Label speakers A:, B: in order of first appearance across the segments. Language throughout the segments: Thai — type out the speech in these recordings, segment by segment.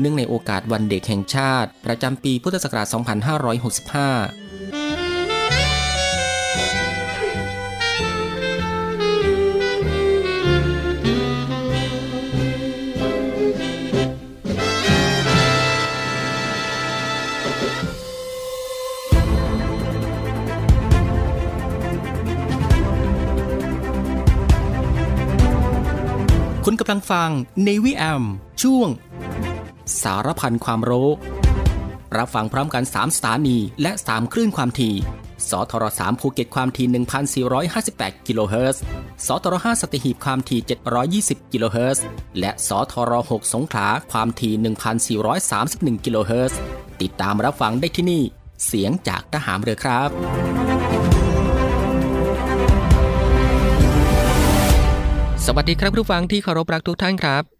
A: เนื่องในโอกาสวันเด็กแห่งชาติ ประจำปีพุทธศักราช 2565คุณกำลังฟัง Navy AM ช่วง สารพันความรู้ รับฟังพร้อมกัน 3 สถานี และ 3 คลื่นความถี่ สทร3ภูเก็ตความถี่ 1,458 กิโลเฮิรตซ์ สทร5สัตหีบความถี่ 720 กิโลเฮิรตซ์ และสทร6สงขลาความถี่ 1,431 กิโลเฮิรตซ์ ติดตามรับฟังได้ที่นี่ เสียงจากทหารเรือครับสวัสดีครับผู้ฟังที่เคารพรักทุกท่านครับ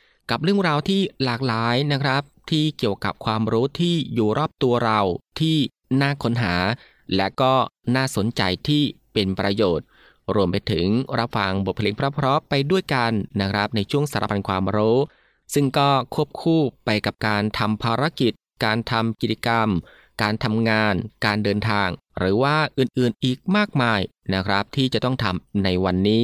A: กับเรื่องราวที่หลากหลายนะครับ ที่เกี่ยวกับความรู้ที่อยู่รอบตัวเราที่น่าค้นหา และก็น่าสนใจที่เป็นประโยชน์ รวมไปถึงรับฟังบทเพลงเพราะๆไปด้วยกันนะครับ ในช่วงสารพันความรู้ ซึ่งก็ควบคู่ไปกับการทำภารกิจ การทำกิจกรรม การทำงาน การเดินทาง หรือว่าอื่นๆอีกมากมายนะครับ ที่จะต้องทำในวันนี้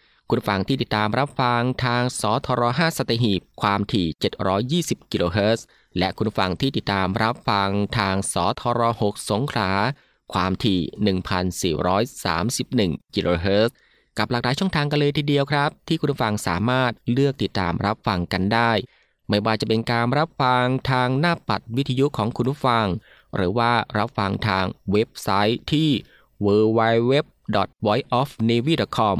A: คุณฟังที่ติดตามรับฟังทางสทร5สตหีบความถี่ 720 กิโลเฮิรตซ์ และคุณฟังที่ติดตามรับฟังทางสทร6สงขลาความถี่ 1,431 กิโลเฮิรตซ์ กับหลากหลายช่องทางกันเลยทีเดียวครับ ที่คุณฟังสามารถเลือกติดตามรับฟังกันได้ ไม่ว่าจะเป็นการรับฟังทางหน้าปัดวิทยุของคุณผู้ฟัง หรือว่ารับฟังทางเว็บไซต์ที่ www.voiceofnavy.com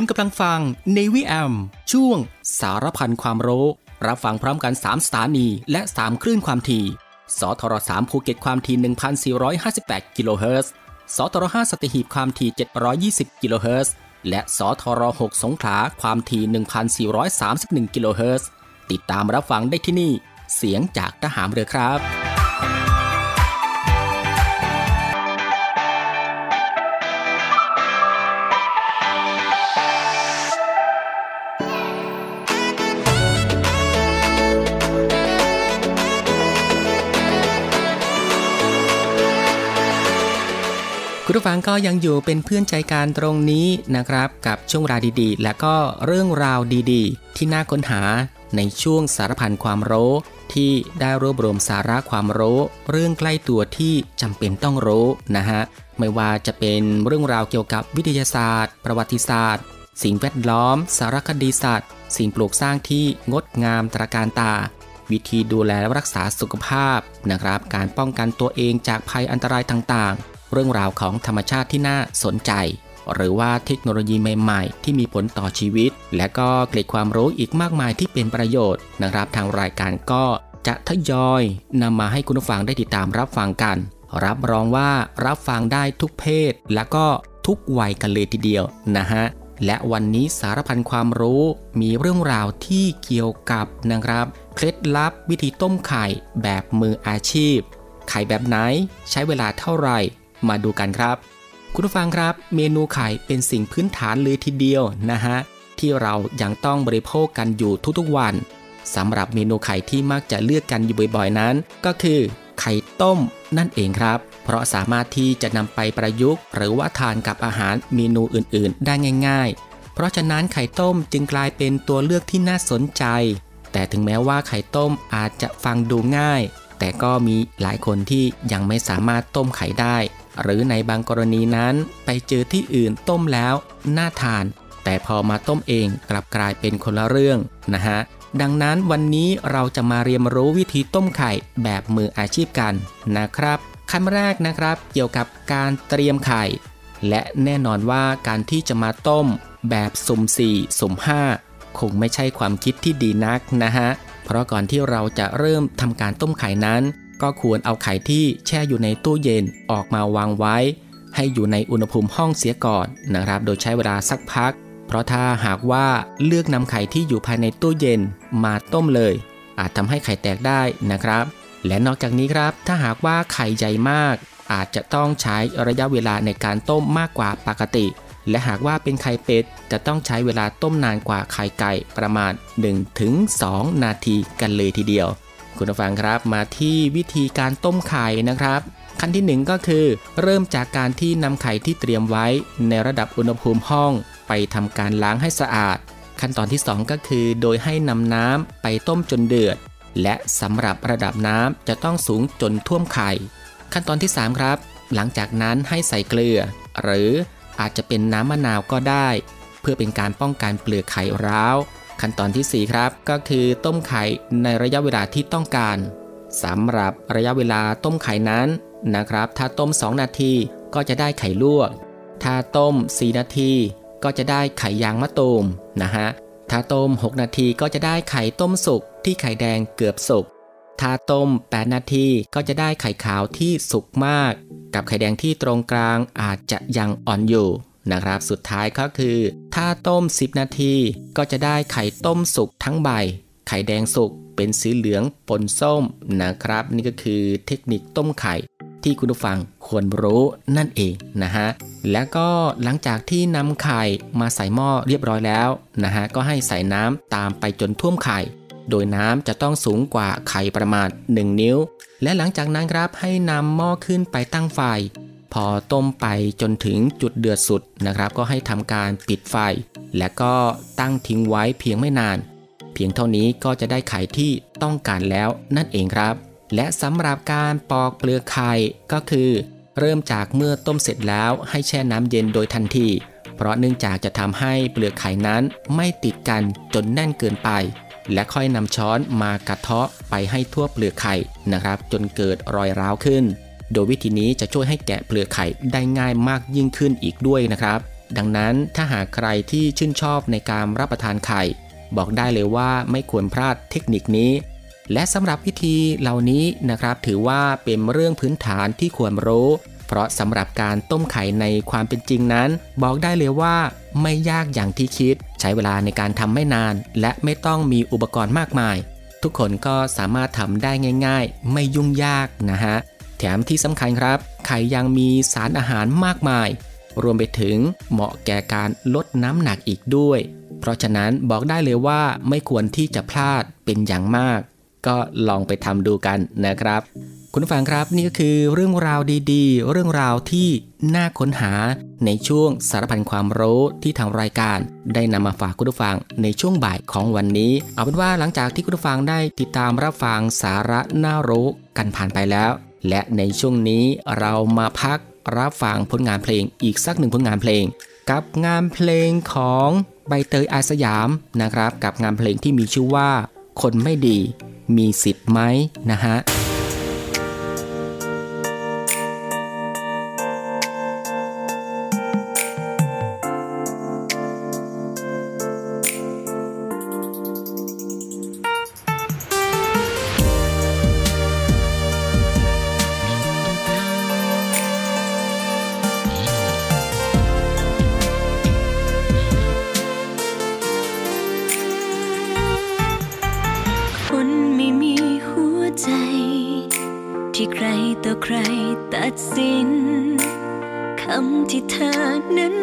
A: คุณกำลังฟัง Navy AM ช่วงสารพันความรู้ รับฟังพร้อมกัน 3 สถานี และ 3 คลื่นความถี่ สทร3ภูเก็ตความถี่ 1,458 กิโลเฮิรตซ์ สทร5สัตหีบความถี่ 720 กิโลเฮิรตซ์ และสทร6สงขลาความถี่ 1,431 กิโลเฮิรตซ์ ติดตามรับฟังได้ที่นี่ เสียงจากทหารเรือครับ คุณผู้ฟังก็ยังอยู่เป็นเพื่อนใจการตรงนี้นะครับ กับช่วงราวดีๆ และก็เรื่องราวดีๆ ที่น่าค้นหาในช่วงสารพันความรู้ ที่ได้รวบรวมสาระความรู้ เรื่องใกล้ตัวที่จำเป็นต้องรู้นะฮะไม่ว่าจะเป็นเรื่องราวเกี่ยวกับวิทยาศาสตร์ ประวัติศาสตร์ สิ่งแวดล้อม สารคดีสัตว์สิ่งปลูกสร้างที่งดงามตระการตา วิธีดูแลรักษาสุขภาพนะครับ การป้องกันตัวเองจากภัยอันตรายต่างๆ เรื่องราวของธรรมชาติที่น่าสนใจ หรือว่าเทคโนโลยีใหม่ๆ ที่มีผลต่อชีวิต และก็เกร็ดความรู้อีกมากมายที่เป็นประโยชน์นะครับทางรายการก็จะทยอยนำมาให้คุณผู้ฟังได้ติดตามรับฟังกัน รับรองว่ารับฟังได้ทุกเพศ และก็ทุกวัยกันเลยทีเดียวนะฮะและวันนี้สารพันความรู้มีเรื่องราวที่เกี่ยวกับนะครับ เคล็ดลับวิธีต้มไข่แบบมืออาชีพ ไข่แบบไหน ใช้เวลาเท่าไหร่ มาดูกันครับ คุณผู้ฟังครับ เมนูไข่เป็นสิ่งพื้นฐานเลยทีเดียวนะฮะที่เรายังต้องบริโภคกันอยู่ทุกๆวันสำหรับเมนูไข่ที่มักจะเลือกกันอยู่บ่อยๆนั้น ก็คือไข่ต้มนั่นเองครับ เพราะสามารถที่จะนำไปประยุกต์ หรือว่าทานกับอาหารเมนูอื่นๆ ได้ง่าย ๆ เพราะฉะนั้นไข่ต้มจึงกลายเป็นตัวเลือกที่น่าสนใจ แต่ถึงแม้ว่าไข่ต้มอาจจะฟังดูง่าย แต่ก็มีหลายคนที่ยังไม่สามารถต้มไข่ได้ หรือในบางกรณีนั้นไปเจอที่อื่นต้มแล้วน่าทาน แต่พอมาต้มเองกลับกลายเป็นคนละเรื่องนะฮะดังนั้นวันนี้เราจะมาเรียนรู้วิธีต้มไข่แบบมืออาชีพกันนะครับขั้นแรกนะครับเกี่ยวกับการเตรียมไข่ และแน่นอนว่าการที่จะมาต้มแบบสุ่ม4สุ่ม5 คงไม่ใช่ความคิดที่ดีนักนะฮะ เพราะก่อนที่เราจะเริ่มทำการต้มไข่นั้น ก็ควรเอาไข่ที่แช่อยู่ในตู้เย็นออกมาวางไว้ ให้อยู่ในอุณหภูมิห้องเสียก่อนนะครับ โดยใช้เวลาสักพัก เพราะถ้าหากว่าเลือกนำไข่ที่อยู่ภายในตู้เย็นมาต้มเลย อาจทำให้ไข่แตกได้นะครับ และนอกจากนี้ครับถ้าหากว่าไข่ใหญ่มาก อาจจะต้องใช้ระยะเวลาในการต้มมากกว่าปกติ และหากว่าเป็นไข่เป็ดจะต้องใช้เวลาต้มนานกว่าไข่ไก่ประมาณ 1-2 นาทีกันเลยทีเดียว คุณผู้ฟังครับมาที่วิธีการต้มไข่นะครับขั้นที่ 1 ก็คือ เริ่มจากการที่นำไข่ที่เตรียมไว้ในระดับอุณหภูมิห้อง ไปทำการล้างให้สะอาด ขั้นตอนที่ 2 ก็คือ โดยให้นำน้ำไปต้มจนเดือด และสำหรับระดับน้ำจะต้องสูงจนท่วมไข่ ขั้นตอนที่ 3 ครับ หลังจากนั้นให้ใส่เกลือ หรืออาจจะเป็นน้ำมะนาวก็ได้ เพื่อเป็นการป้องกันเปลือกไข่ร้าว ขั้นตอนที่ 4 ครับ ก็คือต้มไข่ในระยะเวลาที่ต้องการสำหรับระยะเวลาต้มไข่นั้นนะครับ ถ้าต้ม 2 นาทีก็จะได้ไข่ลวก ถ้าต้ม 4 นาทีก็จะได้ไข่ยางมะตูมนะฮะ ถ้าต้ม 6 นาทีก็จะได้ไข่ต้มสุกที่ไข่แดงเกือบสุก ถ้าต้ม 8 นาทีก็จะได้ไข่ขาวที่สุกมาก กับไข่แดงที่ตรงกลางอาจจะยังอ่อนอยู่ นะครับ สุดท้ายก็คือ ถ้าต้ม 10 นาที ก็จะได้ไข่ต้มสุกทั้งใบ ไข่แดงสุกเป็นสีเหลืองปนส้มนะครับ นี่ก็คือเทคนิคต้มไข่ที่คุณผู้ฟังควรรู้นั่นเองนะฮะ แล้วก็หลังจากที่นำไข่มาใส่หม้อเรียบร้อยแล้วนะฮะ ก็ให้ใส่น้ำตามไปจนท่วมไข่ โดยน้ำจะต้องสูงกว่าไข่ประมาณ 1 นิ้ว และหลังจากนั้นครับให้นำหม้อขึ้นไปตั้งไฟ พอต้มไปจนถึงจุดเดือดสุดนะครับ ก็ให้ทำการปิดไฟ และก็ตั้งทิ้งไว้เพียงไม่นาน เพียงเท่านี้ก็จะได้ไข่ที่ต้องการแล้วนั่นเองครับ และสำหรับการปอกเปลือกไข่ก็คือ เริ่มจากเมื่อต้มเสร็จแล้วให้แช่น้ำเย็นโดยทันที เพราะเนื่องจากจะทำให้เปลือกไข่นั้นไม่ติดกันจนแน่นเกินไป และค่อยนำช้อนมากระเทาะไปให้ทั่วเปลือกไข่นะครับ จนเกิดรอยร้าวขึ้น โดยวิธีนี้จะช่วยให้แกะเปลือกไข่ได้ง่ายมากยิ่งขึ้นอีกด้วยนะครับ ดังนั้นถ้าหากใครที่ชื่นชอบในการรับประทานไข่ บอกได้เลยว่าไม่ควรพลาดเทคนิคนี้ และสำหรับวิธีเหล่านี้นะครับ ถือว่าเป็นเรื่องพื้นฐานที่ควรรู้ เพราะสำหรับการต้มไข่ในความเป็นจริงนั้น บอกได้เลยว่าไม่ยากอย่างที่คิด ใช้เวลาในการทำไม่นาน และไม่ต้องมีอุปกรณ์มากมาย ทุกคนก็สามารถทำได้ง่าย ๆ ไม่ยุ่งยากนะฮะ แถมที่สำคัญครับ ไข่ยังมีสารอาหารมากมาย รวมไปถึงเหมาะแก่การลดน้ำหนักอีกด้วย เพราะฉะนั้นบอกได้เลยว่าไม่ควรที่จะพลาดเป็นอย่างมาก ก็ลองไปทำดูกันนะครับ คุณผู้ฟังครับนี่ก็คือเรื่องราวดีๆ เรื่องราวที่น่าค้นหาในช่วงสารพันความรู้ที่ทางรายการ ได้นำมาฝากคุณผู้ฟังในช่วงบ่ายของวันนี้ เอาเป็นว่าหลังจากที่คุณผู้ฟังได้ติดตามรับฟังสาระน่ารู้กันผ่านไปแล้ว และในช่วงนี้เรามาพักรับฟังผลงานเพลงอีกสักหนึ่งผลงานเพลง
B: กับงานเพลงของใบเตยอาสยามนะครับ กับงานเพลงที่มีชื่อว่า คนไม่ดีมีสิทธิ์ไหมนะฮะ ที่เธอนั้น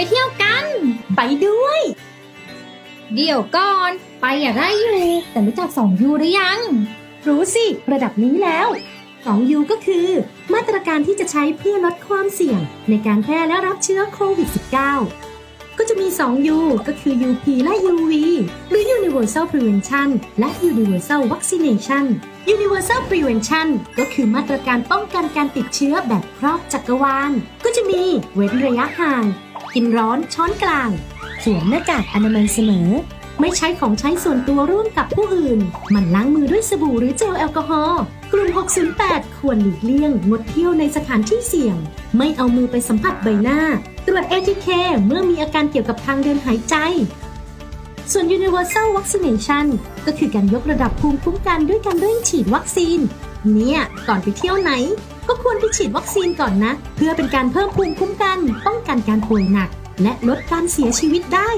C: ไปเที่ยวกัน
D: ไปด้วย
C: เดี๋ยวก่อน ไปอย่าได้ยูแต่รู้จัก
D: สองยูหรือยัง รู้สิ ระดับนี้แล้ว 2U ก็คือ มาตรการที่จะใช้เพื่อลดความเสี่ยง ในการแพร่และรับเชื้อโควิด -19 ก็จะมี 2U ก็คือ UP และ UV หรือ Universal Prevention และ Universal Vaccination Universal Prevention ก็คือมาตรการป้องกันการติดเชื้อแบบครอบจักรวาล ก็จะมีเว้นระยะห่าง กินร้อนช้อนกลาง สวมหน้ากากอนามัยเสมอ ไม่ใช้ของใช้ส่วนตัวร่วมกับผู้อื่น มันล้างมือด้วยสบู่หรือเจลแอลกอฮอล์ กลุ่ม 608 ควรหลีกเลี่ยง งดเที่ยวในสถานที่เสี่ยง ไม่เอามือไปสัมผัสใบหน้า ตรวจ ATK เมื่อมีอาการเกี่ยวกับทางเดินหายใจส่วน universal vaccination ก็คือการยกระดับภูมิคุ้มกันด้วยการเร่งฉีดวัคซีน เนี่ย ก่อนไปเที่ยวไหน ก็ควรไปฉีดวัคซีนก่อนนะ เพื่อเป็นการเพิ่มภูมิคุ้มกัน ป้องกันการป่วยหนัก และลดการเสียชีวิตได้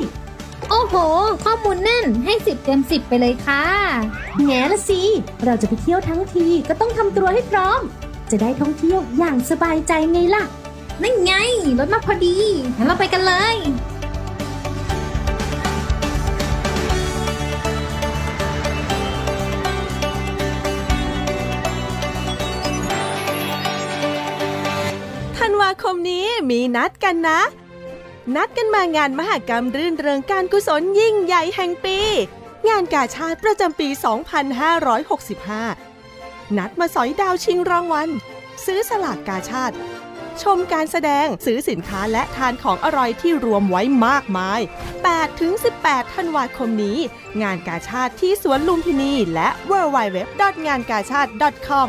C: โอ้โห ข้อมูลแน่นให้สิบเต็มสิบไปเลยค่ะ
D: แง่ละสิ เราจะไปเที่ยวทั้งทีก็ต้องทำตัวให้พร้อม จะได้ท่องเที่ยวอย่างสบายใจไงล่ะ
C: นั่นไงรถมาพอดีงั้นเราไปกันเลย
E: คมนี้มีนัดกันนะ นัดกันมางานมหกรรมรื่นเริงการกุศลยิ่งใหญ่แห่งปี งานกาชาติประจำปี 2565 นัดมาสอยดาวชิงรางวัล ซื้อสลากกาชาติ ชมการแสดงซื้อสินค้าและทานของอร่อยที่รวมไว้มากมาย 8-18 ธันวาคมนี้ งานกาชาติที่สวนลุมพินีและ w w w งานกาชาติ .com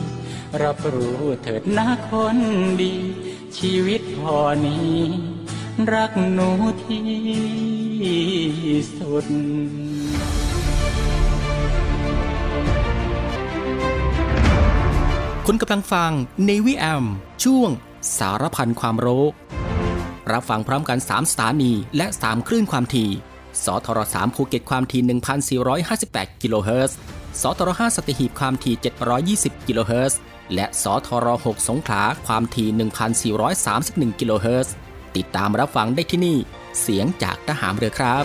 F: รับรู้เถิดนะคนดี ชีวิตพอนี้ รักหนูที่สุด
A: คุณกำลังฟังNavy AM ช่วงสารพันความรู้ รับฟังพร้อมกัน 3 สถานี และ 3 คลื่นความถี่สทร3ภูเก็ตความถี่ 1,458 กิโลเฮิรตซ์สทร5สัตหีบความถี่ 720 กิโลเฮิรตซ์ และสทร6 สงขลาความถี่ 1,431 กิโลเฮิรตซ์ ติดตามรับฟังได้ที่นี่ เสียงจากทหารเรือครับ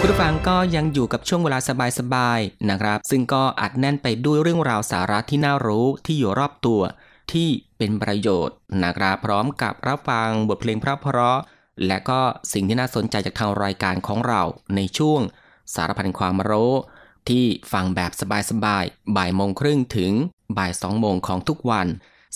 A: คุณผู้ฟังก็ยังอยู่กับช่วงเวลาสบายๆนะครับ ซึ่งก็อัดแน่นไปด้วยเรื่องราวสาระที่น่ารู้ที่อยู่รอบตัว ที่เป็นประโยชน์นะครับพร้อมกับรับฟังบทเพลงเพราะ และก็สิ่งที่น่าสนใจจากทางรายการของเราในช่วงสารพันความรู้ ที่ฟังแบบสบายๆ บ่ายโมงครึ่งถึงบ่ายสองโมงของทุกวัน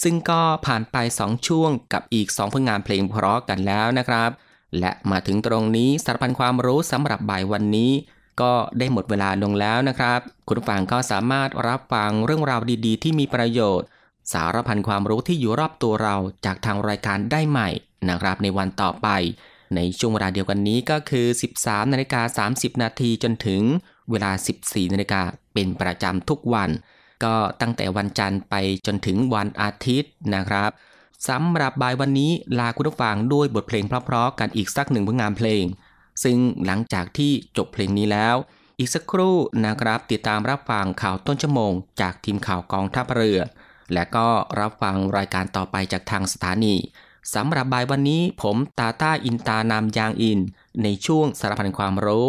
A: ซึ่งก็ผ่านไป 2 ช่วงกับอีก 2 ผลงานเพลงเพราะกันแล้วนะครับ และมาถึงตรงนี้สารพันความรู้สำหรับบ่ายวันนี้ ก็ได้หมดเวลาลงแล้วนะครับ คุณฟังก็สามารถรับฟังเรื่องราวดีๆ ที่มีประโยชน์ สารพันความรู้ที่อยู่รอบตัวเราจากทางรายการได้ใหม่นะครับในวันต่อไป ในช่วงเวลาเดียวกันนี้ก็คือ 13นาฬิกา30 นาทีจนถึง เวลา 14นาฬิกาเป็นประจำทุกวัน ก็ตั้งแต่วันจันทร์ไปจนถึงวันอาทิตย์นะครับสำหรับบ่ายวันนี้ลาคุณผู้ฟังด้วยบทเพลงเพราะๆกันอีกสักหนึ่งผลงานเพลง ซึ่งหลังจากที่จบเพลงนี้แล้ว อีกสักครู่นะครับติดตามรับฟังข่าวต้นชั่วโมง จากทีมข่าวกองทัพเรือ และก็รับฟังรายการต่อไปจากทางสถานีสำหรับบ่ายวันนี้ผมตาต้าอินตานามยางอิน ในช่วงสารพันความรู้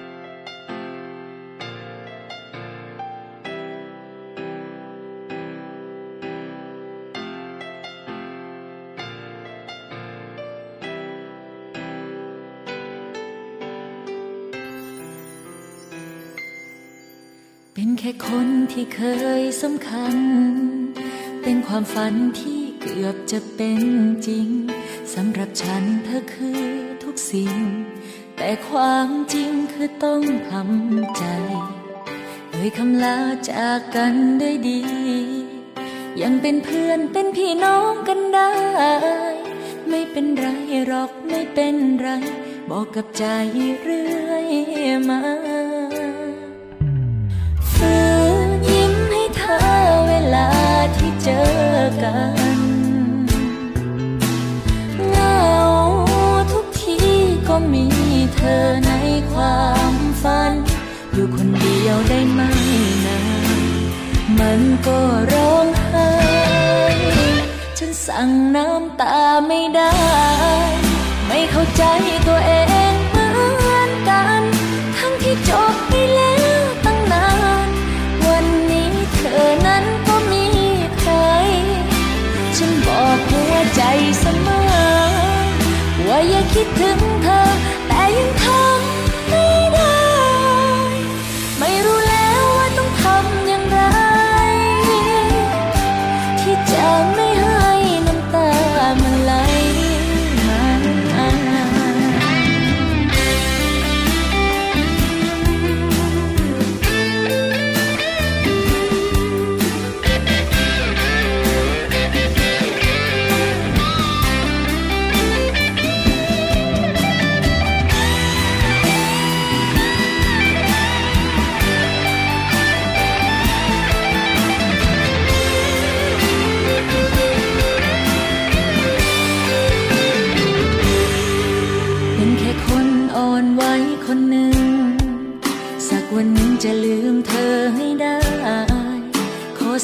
G: ที่เคยสำคัญ เป็นความฝันที่เกือบจะเป็นจริงสำหรับฉันเธอคือทุกสิ่ง แต่ความจริงคือต้องทำใจด้วยคำลาจากกันด้วยดี ยังเป็นเพื่อนเป็นพี่น้องกันได้ ไม่เป็นไรหรอกไม่เป็นไร บอกกับใจเรื่อยมา ที่เจอกันเหงาทุกทีก็มีเธอในความฝัน อยู่คนเดียวได้ไหมนานมันก็ร้องไห้ฉันสั่งน้ำตาไม่ได้ ไม่เข้าใจ เสมอ ว่าอย่าคิดถึง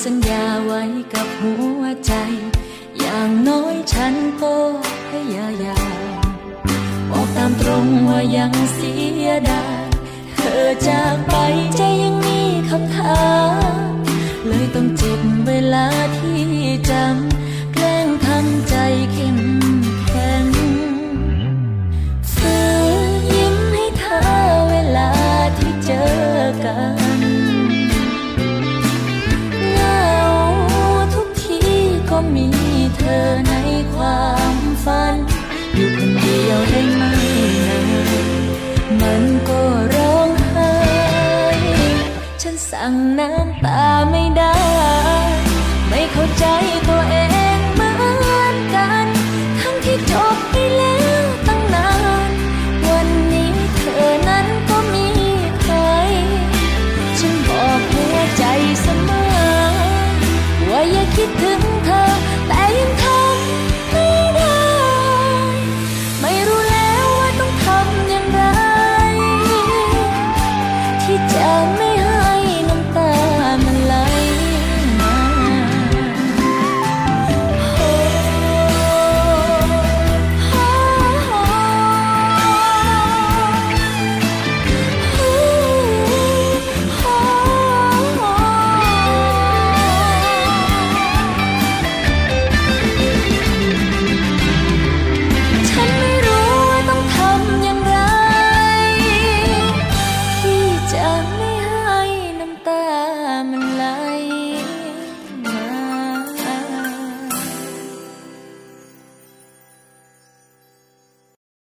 G: สัญญาไว้กับหัวใจ อย่างน้อยฉันก็พยายามบอกตามตรงว่ายังเสียดายเธอจากไปใจยังมีคำถามเลยต้องเจ็บเวลาที่จำ อในความฝัน อยู่คนเดียวได้ไหมนะมันก็ร้องไห้ ฉันสั่งน้ำ